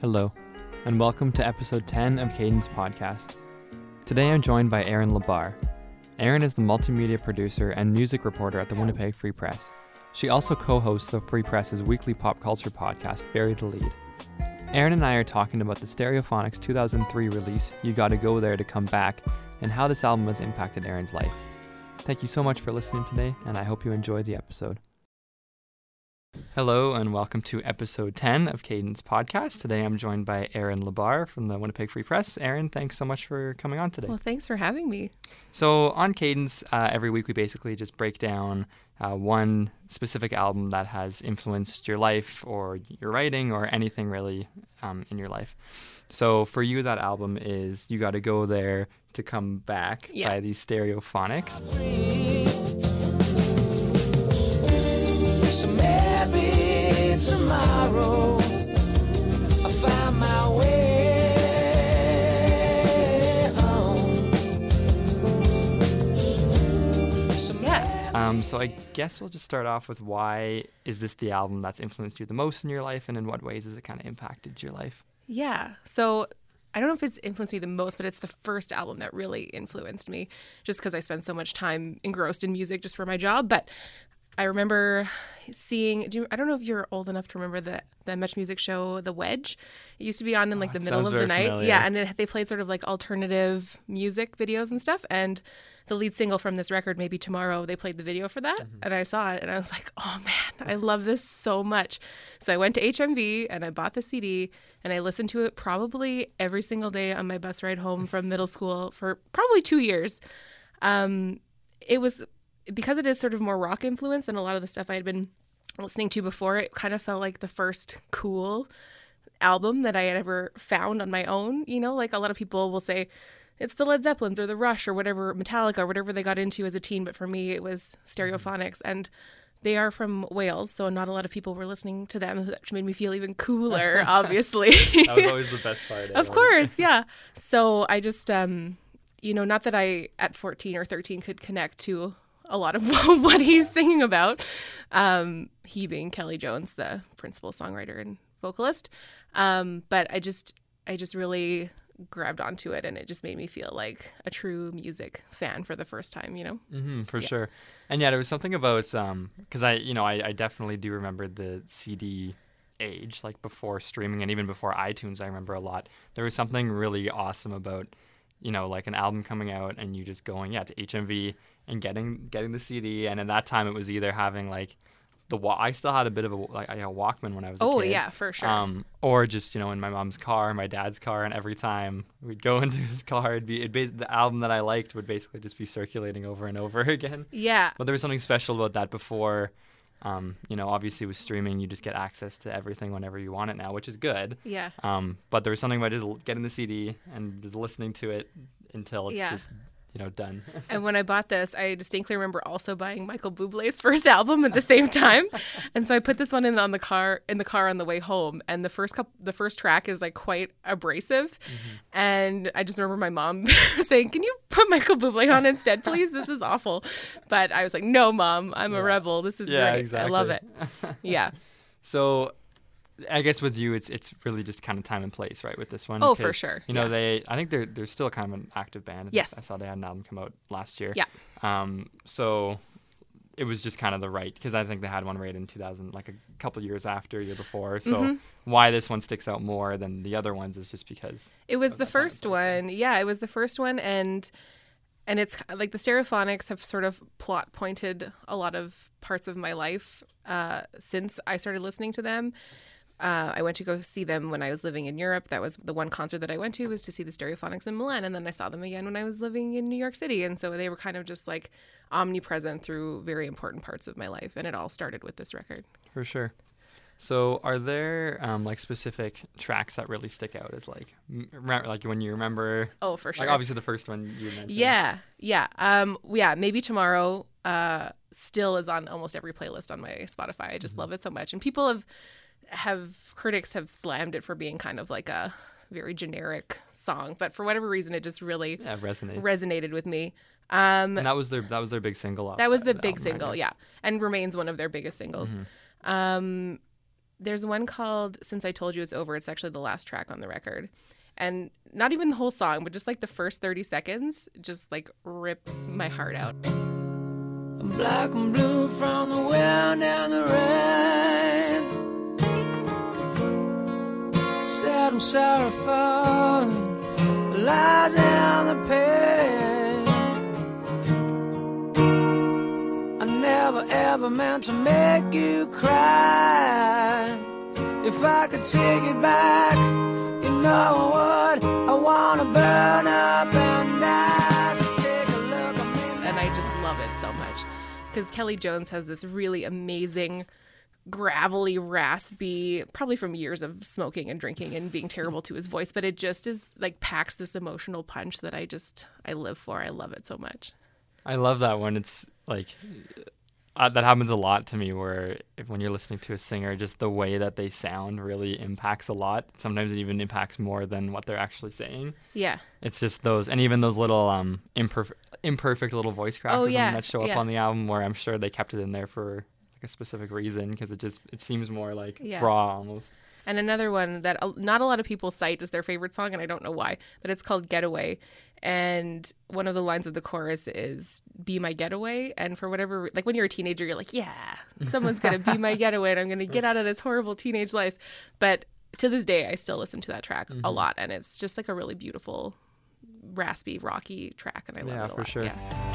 Hello, and welcome to episode 10 of Cadence Podcast. Today I'm joined by Erin Lebar. Erin is the multimedia producer and music reporter at the Winnipeg Free Press. She also co hosts the Free Press's weekly pop culture podcast, Bury the Lead. Erin and I are talking about the Stereophonics 2003 release, You Gotta Go There to Come Back, and how this album has impacted Erin's life. Thank you so much for listening today, and I hope you enjoy the episode. Hello, and welcome to episode 10 of Cadence Podcast. Today I'm joined by Erin Lebar from the Winnipeg Free Press. Erin, thanks so much for coming on today. Well, thanks for having me. So, on Cadence, uh, every week we basically just break down uh, one specific album that has influenced your life or your writing or anything really um, in your life. So, for you, that album is You Gotta Go There to Come Back Yeah. by the Stereophonics. So maybe tomorrow I'll find my way home. Yeah. Um, so I guess we'll just start off with why is this the album that's influenced you the most in your life, and in what ways has it kind of impacted your life? Yeah. So I don't know if it's influenced me the most, but it's the first album that really influenced me just because I spend so much time engrossed in music just for my job. But I remember seeing, do you, I don't know if you're old enough to remember the, the Much Music show, The Wedge. It used to be on in like Oh, the middle of the night. familiar. Yeah. And it, they played sort of like alternative music videos and stuff. And the lead single from this record, Maybe Tomorrow, they played the video for that. Mm-hmm. And I saw it and I was like, oh man, I love this so much. So I went to HMV and I bought the CD and I listened to it probably every single day on my bus ride home from middle school for probably two years. Um, it was because it is sort of more rock influence than a lot of the stuff I had been listening to before. It kind of felt like the first cool album that I had ever found on my own. You know, like a lot of people will say it's the Led Zeppelins or the Rush or whatever, Metallica or whatever they got into as a teen. But for me, it was Stereophonics. And they are from Wales, so not a lot of people were listening to them, which made me feel even cooler, obviously. That was always the best part. of course, yeah. So I just, um, you know, not that I at 14 or 13 could connect to a lot of what he's singing about, um, he being Kelly Jones, the principal songwriter and vocalist. Um, but I just, I just really grabbed onto it and it just made me feel like a true music fan for the first time, you know? hmm for sure. And yeah, there was something about um, because I, you know, I, I definitely do remember the CD age, like before streaming and even before iTunes. I remember a lot. There was something really awesome about, you know, like an album coming out and you just going, yeah, to HMV and getting getting the CD. And at that time, it was either having like the wa- I still had a bit of a like a Walkman when I was a Oh, kid. yeah, for sure. Um, or just you know in my mom's car, my dad's car, and every time we'd go into his car, it'd be it bas- the album that I liked would basically just be circulating over and over again. yeah. But there was something special about that before. Um, you know, obviously with streaming, you just get access to everything whenever you want it now, which is good. Yeah. Um, but there was something about just getting the CD and just listening to it until it's Yeah. just you know done. And when I bought this, I distinctly remember also buying Michael Bublé's first album at the same time. and so I put this one in on the car in the car on the way home. And the first couple, the first track is like quite abrasive. Mm-hmm. And I just remember my mom saying, "Can you put Michael Bublé on instead, please? This is awful." But I was like, "No, mom, I'm a rebel. This is Yeah, great. I love it." Yeah. So, I guess with you, it's it's really just kind of time and place, right? With this one. Oh, for sure, You know, yeah. they I think they're they're still kind of an active band. I Yes. I saw they had an album come out last year. Yeah. Um. So. It was just kind of the right because I think they had one right in 2000, like a couple years after, year before. So Mm-hmm. why this one sticks out more than the other ones is just because It was the first one. Yeah, it was the first one and and it's like the stereophonics have sort of plot pointed a lot of parts of my life uh, since I started listening to them. Uh, I went to go see them when I was living in Europe. That was the one concert that I went to was to see the Stereophonics in Milan, and then I saw them again when I was living in New York City. And so they were kind of just like omnipresent through very important parts of my life, and it all started with this record. for sure. So, are there um, like specific tracks that really stick out as like, m- like when you remember? Oh, for sure. Like obviously the first one you mentioned. Yeah, yeah. Um, yeah, maybe tomorrow uh still is on almost every playlist on my Spotify. I just love it so much. And people have have critics have slammed it for being kind of like a very generic song, but for whatever reason it just really Yeah, it resonates. resonated with me. Um and that was their that was their big single. off that was the that big album, right? single, yeah. And remains one of their biggest singles. Um there's one called Since I Told You It's Over. It's actually the last track on the record. And not even the whole song, but just like the first 30 seconds just like rips my heart out. I'm black and blue from the wind and the rain. Sad and sorrowful, the lies and the pain. I never ever meant to make you cry. If I could take it back, you know I would. I wanna burn up and die. So take a look at me and I just love it so much because Kelly Jones has this really amazing, gravelly, raspy, probably from years of smoking and drinking and being terrible to his voice, but it just is like packs this emotional punch that I just I live for. I love it so much. I love that one. It's like uh, that happens a lot to me where if, when you're listening to a singer, just the way that they sound really impacts a lot. Sometimes it even impacts more than what they're actually saying. Yeah. It's just those, and even those little um imperfect, imperfect little voice cracks Oh, yeah, that show up yeah. on the album, where I'm sure they kept it in there for like a specific reason because it just it seems more like Yeah. raw almost. And another one that not a lot of people cite as their favorite song, and I don't know why, but it's called Getaway. And one of the lines of the chorus is "Be my getaway." And for whatever, like when you're a teenager, you're like, "Yeah, someone's gonna be my getaway, and I'm gonna get out of this horrible teenage life." But to this day, I still listen to that track a mm-hmm. lot, and it's just like a really beautiful, raspy, rocky track, and I love Yeah, it a for lot. sure. Yeah.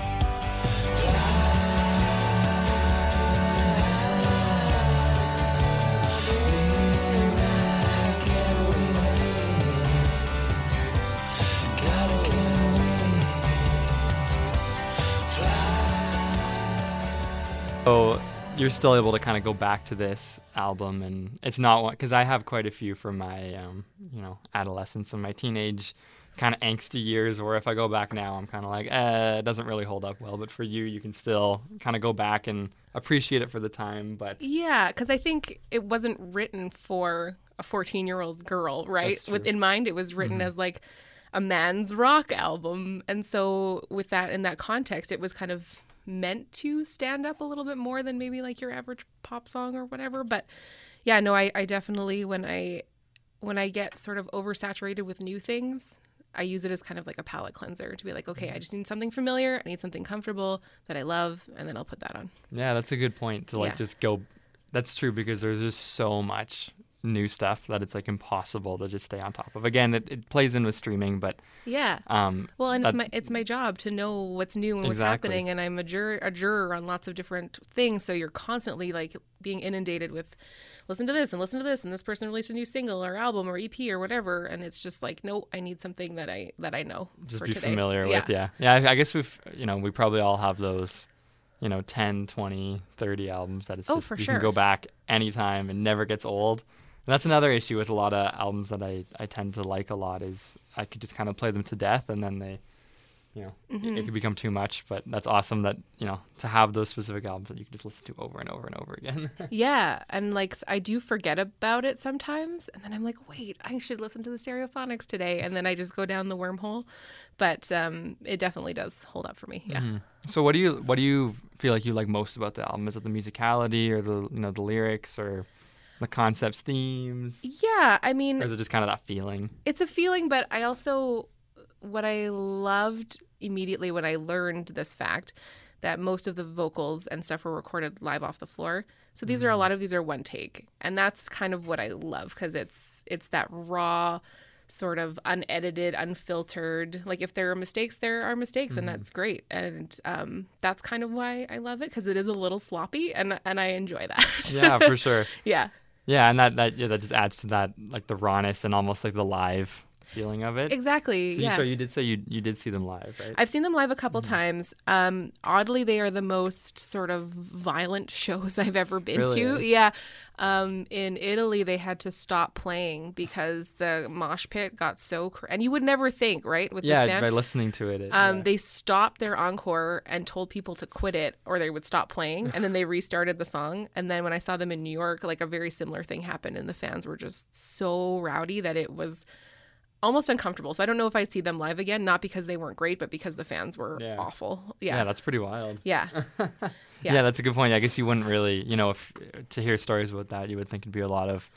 So you're still able to kind of go back to this album, and it's not one because I have quite a few from my, um, you know, adolescence and my teenage kind of angsty years. Where if I go back now, I'm kind of like, eh, it doesn't really hold up well. But for you, you can still kind of go back and appreciate it for the time. But Yeah, because I think it wasn't written for a 14 year old girl, right? With in mind, it was written as like a man's rock album, and so with that in that context, it was kind of meant to stand up a little bit more than maybe like your average pop song or whatever. But yeah, no, I, I definitely when I when I get sort of oversaturated with new things. I use it as kind of like a palate cleanser to be like, okay, I mm-hmm. just need something familiar. I need something comfortable that I love, and then I'll put that on. yeah, that's a good point to like Yeah. just go. That's true because there's just so much new stuff that it's like impossible to just stay on top of. Again, it, it plays in with streaming, but Yeah. um, Well, and it's my it's my job to know what's new and what's Exactly. happening, and I'm a juror a juror on lots of different things. So you're constantly like being inundated with, listen to this and listen to this, and this person released a new single or album or EP or whatever, and it's just like, no, I need something that I that I know just be today. familiar with yeah yeah I, I guess we've you know we probably all have those you know 10 20 30 albums that it's Oh, just you sure. can go back anytime and never gets old that's another issue with a lot of albums that I, I tend to like a lot is I could just kind of play them to death and then they you know it- Mm-hmm. it could become too much but that's awesome that you know to have those specific albums that you can just listen to over and over and over again Yeah, and like I do forget about it sometimes, and then I'm like, wait, I should listen to the Stereophonics today, and then I just go down the wormhole. But um, it definitely does hold up for me. Yeah. Mm-hmm. so what do you what do you feel like you like most about the album is it the musicality or the you know the lyrics or the concepts themes? Yeah, I mean, or is it just kind of that feeling? it's a feeling, but I also what I loved immediately when I learned this fact that most of the vocals and stuff were recorded live off the floor. So these are a lot of these are one take, and that's kind of what I love because it's it's that raw sort of unedited unfiltered like if there are mistakes there are mistakes and that's great. And um, that's kind of why i love it because it is a little sloppy and and i enjoy that. Yeah for sure. Yeah Yeah, and that that yeah, that just adds to that like the rawness and almost like the live feeling of it. exactly So you, yeah so you did say you you did see them live, right? I've seen them live a couple times. Um, oddly, they are the most sort of violent shows I've ever been Really? to. Yeah. Um, in Italy, they had to stop playing because the mosh pit got so. Cr- and you would never think, right? With yeah, this band. by listening to it. it Um, yeah. They stopped their encore and told people to quit it or they would stop playing. And then they restarted the song. And then when I saw them in New York, like a very similar thing happened. And the fans were just so rowdy that it was almost uncomfortable. So I don't know if I'd see them live again, not because they weren't great, but because the fans were Yeah. awful. Yeah, Yeah. that's pretty wild. Yeah. Yeah. Yeah. that's a good point. I guess you wouldn't really, you know, if to hear stories about that, you would think it'd be a lot of,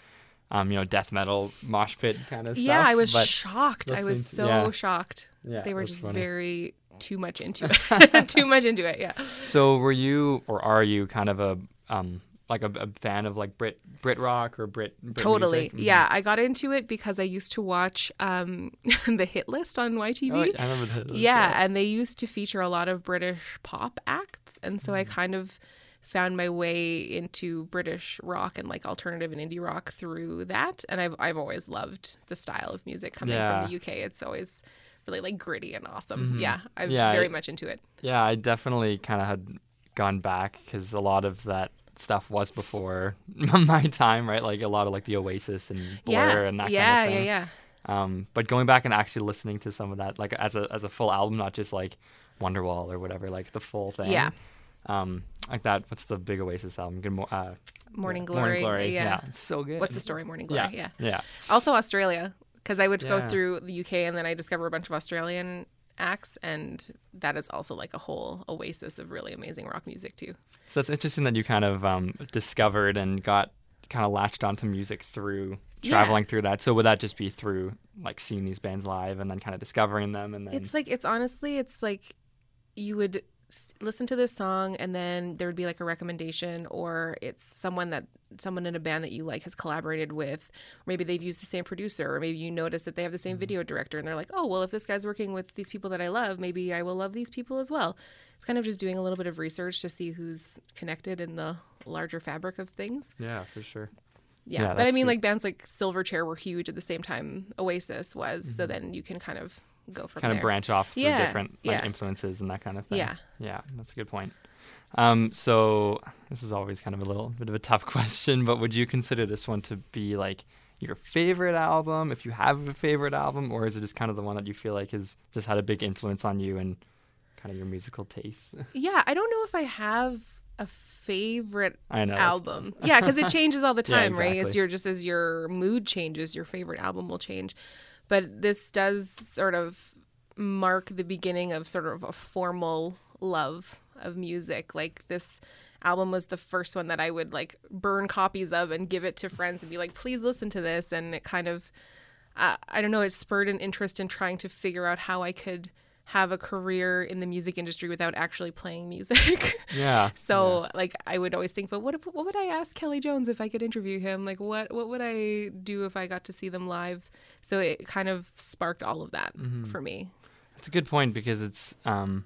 um, you know, death metal mosh pit kind of stuff. yeah, I was but shocked. I was so yeah. shocked. Yeah, they were just funny. very too much into it. too much into it. Yeah. So were you or are you kind of a um like a, a fan of like Brit Brit rock or Brit, Brit Totally. Mhm. Yeah. I got into it because I used to watch um, the hit list on YTV. Oh, I remember that. yeah, and they used to feature a lot of British pop acts, and so I Mm. kind of found my way into British rock and like alternative and indie rock through that. And I've I've always loved the style of music coming Yeah. from the UK. It's always really like gritty and awesome. Yeah, I'm Mm-hmm. Yeah, very I- much into it. Yeah, I definitely kind of had gone back because a lot of that stuff was before my time, right? Like a lot of like the Oasis and Blur yeah, and that yeah, kind of thing. yeah, yeah. Um, but going back and actually listening to some of that, like as a as a full album, not just like Wonderwall or whatever, like the full thing. Yeah. Um, like that. What's the big Oasis album? Good mo- uh, Morning Glory. Morning Glory. Yeah. it's so good. What's the story? Morning Glory. Yeah. Yeah. Yeah. Also Australia, because I would go through the UK and then I discover a bunch of Australian acts, and that is also like a whole oasis of really amazing rock music too. So it's interesting that you kind of um, discovered and got kind of latched onto music through Yeah. traveling through that. So would that just be through like seeing these bands live and then kind of discovering them and then It's like it's honestly it's like you would listen to this song and then there would be like a recommendation or it's someone that someone in a band that you like has collaborated with maybe they've used the same producer or maybe you notice that they have the Mm-hmm. same video director and they're like oh well if this guy's working with these people that I love maybe I will love these people as well it's kind of just doing a little bit of research to see who's connected in the larger fabric of things yeah, for sure. yeah, Yeah, but I mean good. like bands like Silverchair were huge at the same time Oasis was so then you can kind of go from. Kind of branch off through Yeah, different like yeah. influences and that kind of thing. Yeah. Yeah, that's a good point. Um, so this is always kind of a little bit of a tough question, but would you consider this one to be like your favorite album, if you have a favorite album, or is it just kind of the one that you feel like has just had a big influence on you and kind of your musical taste? Yeah, I don't know if I have a favorite I know. album. Yeah, because it changes all the Yeah, time, right? As your just as your mood changes, your favorite album will change. But this does sort of mark the beginning of sort of a formal love of music. Like this album was the first one that I would like burn copies of and give it to friends and be like, please listen to this. And it kind of, uh, I don't know, it spurred an interest in trying to figure out how I could have a career in the music industry without actually playing music. Yeah. So like I would always think, but what if, what would I ask Kelly Jones if I could interview him? Like what what would I do if I got to see them live? So it kind of sparked all of that Mm-hmm. for me. It's a good point because it's, um,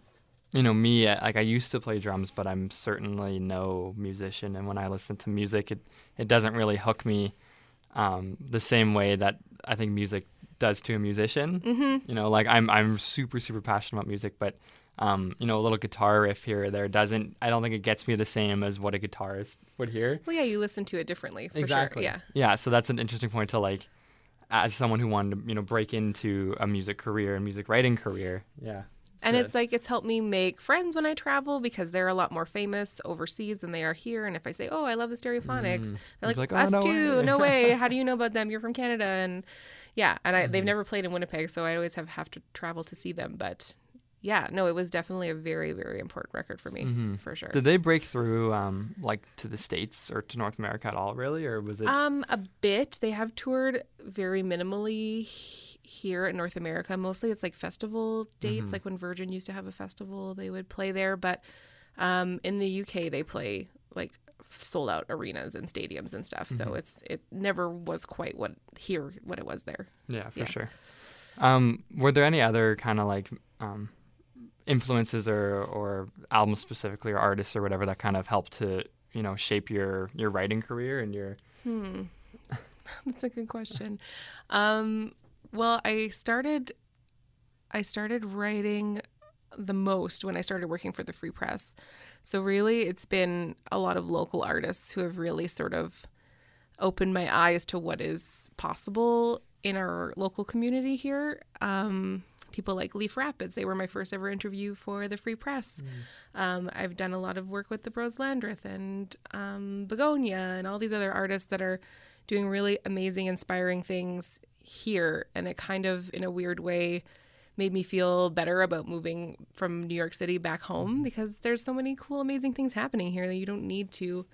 you know, me, uh, like I used to play drums, but I'm certainly no musician. And when I listen to music, it, it doesn't really hook me um, the same way that I think music does to a musician. Mm-hmm. You know, like I'm, I'm super, super passionate about music, but, um, you know, a little guitar riff here or there doesn't, I don't think it gets me the same as what a guitarist would hear. Well, yeah, you listen to it differently for sure. Yeah. Yeah. So that's an interesting point to like, as someone who wanted to, you know, break into a music career and music writing career. Yeah. And it's like it's helped me make friends when I travel because they're a lot more famous overseas than they are here. And if I say, "Oh, I love the Stereophonics," they're You're like, like, "Oh, "Us no too? way." No way! How do you know about them? You're from Canada." And yeah, and I, Mm-hmm. they've never played in Winnipeg, so I always have have to travel to see them. But yeah, no, it was definitely a very very important record for me Mm-hmm. for sure. Did they break through um, like to the states or to North America at all, really, or was it? Um, a bit. They have toured very minimally here in North America. Mostly, it's like festival dates, Mm-hmm. like when Virgin used to have a festival, they would play there. But um, in the UK, they play like sold out arenas and stadiums and stuff. Mm-hmm. So it's it never was quite what here what it was there. yeah, for yeah. sure. Um, were there any other kind of like um, influences or or albums specifically or artists or whatever that kind of helped to you know shape your your writing career and your Hmm. That's a good question. Um, well, I started I started writing the most when I started working for the Free Press. So really, it's been a lot of local artists who have really sort of opened my eyes to what is possible in our local community here. Um, people like Leaf Rapids, they were my first ever interview for the Free Press. Um, I've done a lot of work with the Bros Landreth and um, Begonia and all these other artists that are doing really amazing, inspiring things here. And it kind of, in a weird way, made me feel better about moving from New York City back home mm-hmm. because there's so many cool, amazing things happening here that you don't need to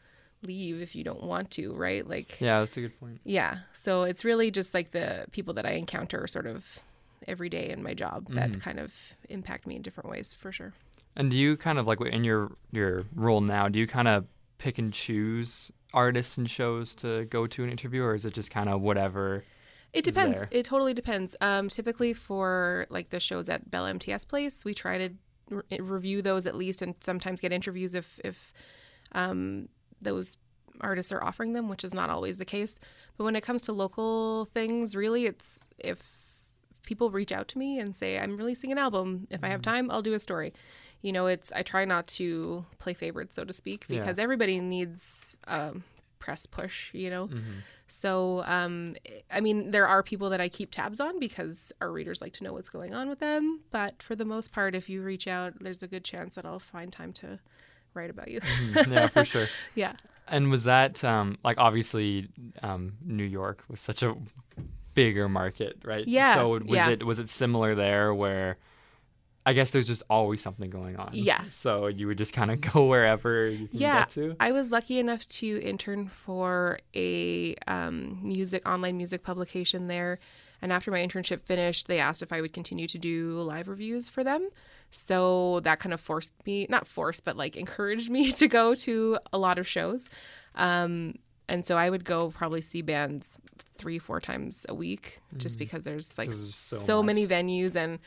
leave if you don't want to, right? Like, Yeah, that's a good point. yeah. So it's really just like the people that I encounter sort of every day in my job that mm-hmm. kind of impact me in different ways for sure. And do you kind of like in your your role now? Do you kind of pick and choose artists and shows to go to an interview, or is it just kind of whatever? It depends. there. It totally depends. Um, typically for like the shows at Bell MTS Place, we try to re- review those at least, and sometimes get interviews if if um, those artists are offering them, which is not always the case. But when it comes to local things, really, it's if people reach out to me and say I'm releasing an album, if I have Mm-hmm. time, I'll do a story. You know, it's I try not to play favorites, so to speak, Yeah. because everybody needs um, press push. You know. So, um, I mean, there are people that I keep tabs on because our readers like to know what's going on with them. But for the most part, if you reach out, there's a good chance that I'll find time to write about you. yeah, for sure. yeah. And was that um, like obviously um, New York was such a bigger market, right? Yeah, So was yeah. it was it similar there where I guess there's just always something going on. Yeah. So you would just kind of go wherever you can Yeah, get to. I was lucky enough to intern for a um, music online music publication there, and after my internship finished, they asked if I would continue to do live reviews for them. So that kind of forced me, not forced, but like encouraged me to go to a lot of shows. Um, and so I would go probably see bands three, four times a week, just because there's like Mm. So so, many venues and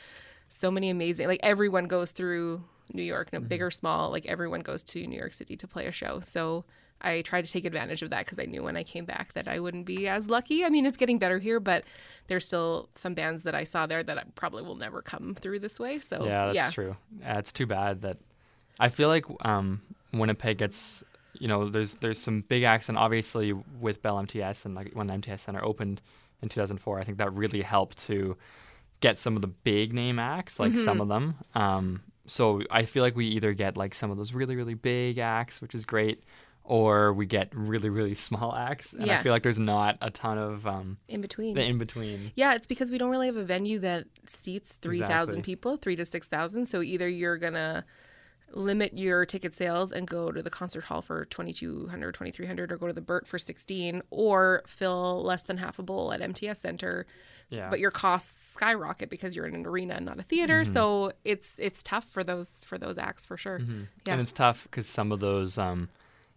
so many amazing. Like everyone goes through New York, no, Mm-hmm. big or small. Like everyone goes to New York City to play a show. So I tried to take advantage of that because I knew when I came back that I wouldn't be as lucky. I mean, it's getting better here, but there's still some bands that I saw there that I probably will never come through this way. So yeah, that's yeah, true. Yeah, it's too bad that I feel like um, Winnipeg gets you know there's there's some big acts and obviously with Bell MTS and like when the MTS Center opened in 2004, I think that really helped to get some of the big name acts, like some Mm-hmm. of them. Um, so I feel like we either get like some of those really really big acts, which is great, or we get really really small acts. And I feel like there's not a ton of um, in between. the in between. Yeah, it's because we don't really have a venue that seats 3,000 Exactly. people, 3 to 6,000. So either you're going to limit your ticket sales and go to the concert hall for 2200 2300 or go to the Burt for 16 or fill less than half a bowl at MTS Center Yeah. but your costs skyrocket because you're in an arena and not a theater Mm-hmm. so it's it's tough for those for those acts for sure yeah And it's tough because some of those, um,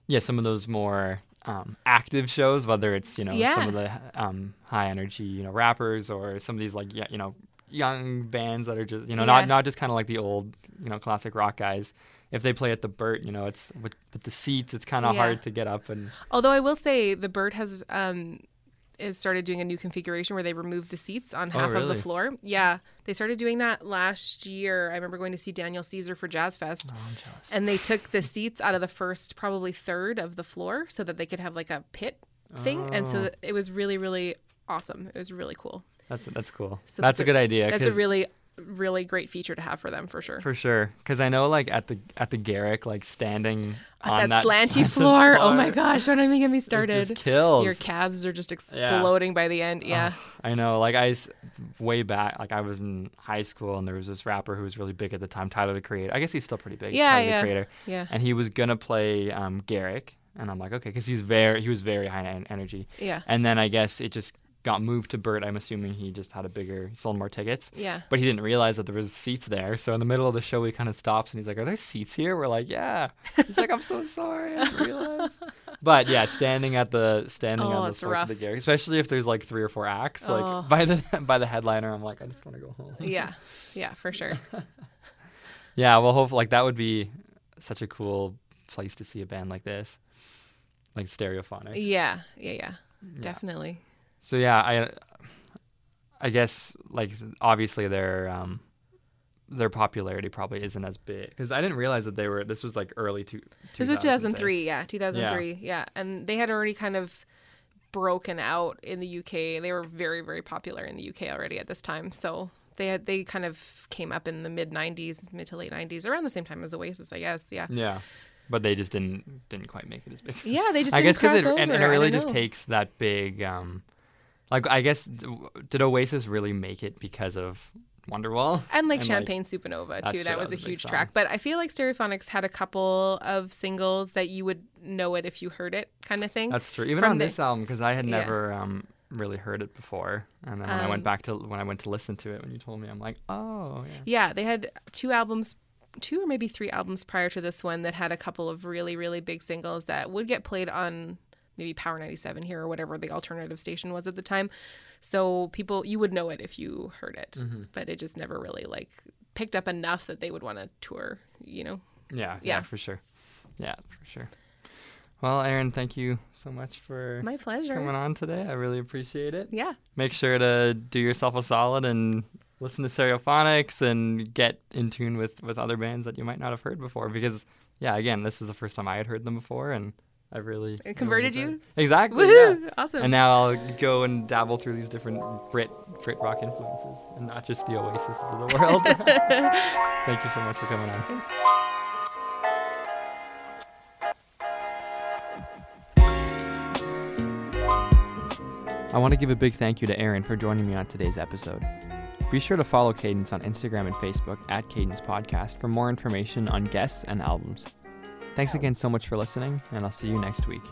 yeah, some of those more um, active shows, whether it's you know Yeah. some of the um, high energy, you know, rappers or some of these like yeah, you know, young bands that are just you know Yeah. not not just kind of like the old you know classic rock guys. If they play at the Burt, you know, it's with, with the seats, it's kind of Yeah. hard to get up and Although I will say the Burt has um is started doing a new configuration where they removed the seats on half of Oh, really? the floor. Yeah, they started doing that last year. I remember going to see Daniel Caesar for Jazz Fest. oh. And they took the seats out of the first probably third of the floor so that they could have like a pit thing. And Oh. so it was really, really awesome. It was really cool. That's that's cool. So that's, a good idea. That's a really, really great feature to have for them for sure. for sure. Because I know like at the at the Garrick, like standing on that, that slanty slanted floor. Oh my gosh, don't even get me it started. just kills. Your calves are just exploding by the end. Yeah. I know, like I way back, like I was in high school, and there was this rapper who was really big at the time, Tyler the Creator. I guess he's still pretty big. Yeah, Tyler yeah. the Creator. Yeah. And he was gonna play um, Garrick, and I'm like, okay, because he's very, he was very high energy. Yeah. And then I guess it just got moved to Burt. I'm assuming he just had a bigger, he sold more tickets. Yeah. But he didn't realize that there was seats there. So in the middle of the show, he kind of stops and he's like, "Are there seats here?" We're like, "Yeah." He's like, "I'm so sorry, I didn't realize." but yeah, standing at the standing Oh, on the floor of the. Garrick, especially if there's like three or four acts, like Oh. by the by the headliner, I'm like, I just want to go home. Yeah. Yeah, for sure. Yeah, well, hopefully, like that would be such a cool place to see a band like this, like Stereophonics. Yeah. Yeah. Yeah. Definitely. So yeah, I I guess like obviously their um their popularity probably isn't as big because I didn't realize that they were. This was like early two. This was 2000s, eh? 2003. Yeah. 2003. Yeah. And they had already kind of broken out in the UK. They were very, very popular in the UK already at this time. So they had, they kind of came up in the mid 90s, mid to late 90s, around the same time as Oasis, I guess. Yeah. Yeah. but they just didn't didn't quite make it as big. As Yeah, they just I didn't guess because it and, and it really just takes that big um, like I guess did Oasis really make it because of Wonderwall And like And, Champagne Supernova too. true, That was a huge track. But I feel like Stereophonics had a couple of singles that you would know it if you heard it, kind of thing. That's true. Even From on the- this album, because I had Yeah. never um, really heard it before, and then when I went Um, back to when I went to listen to it, when you told me, I'm like, oh yeah. Yeah, they had two albums, two or maybe three albums prior to this one that had a couple of really, really big singles that would get played on maybe Power 97 here or whatever the alternative station was at the time. So people, you would know it if you heard it, Mm-hmm. but it just never really like picked up enough that they would want to tour, you know? yeah, yeah, Yeah. for sure, yeah, for sure. Well, Erin, thank you so much for My pleasure. coming on today. I really appreciate it. Yeah. Make sure to do yourself a solid and listen to Stereophonics and get in tune with with other bands that you might not have heard before. Because yeah, again, this is the first time I had heard them before, and I really It converted you? exactly. Woohoo! Yeah. Awesome. And now I'll go and dabble through these different Brit Brit rock influences, and not just the Oasis of the world. Thank you so much for coming on. Thanks. I want to give a big thank you to Erin for joining me on today's episode. Be sure to follow Cadence on Instagram and Facebook at Cadence Podcast for more information on guests and albums. Thanks again so much for listening, and I'll see you next week.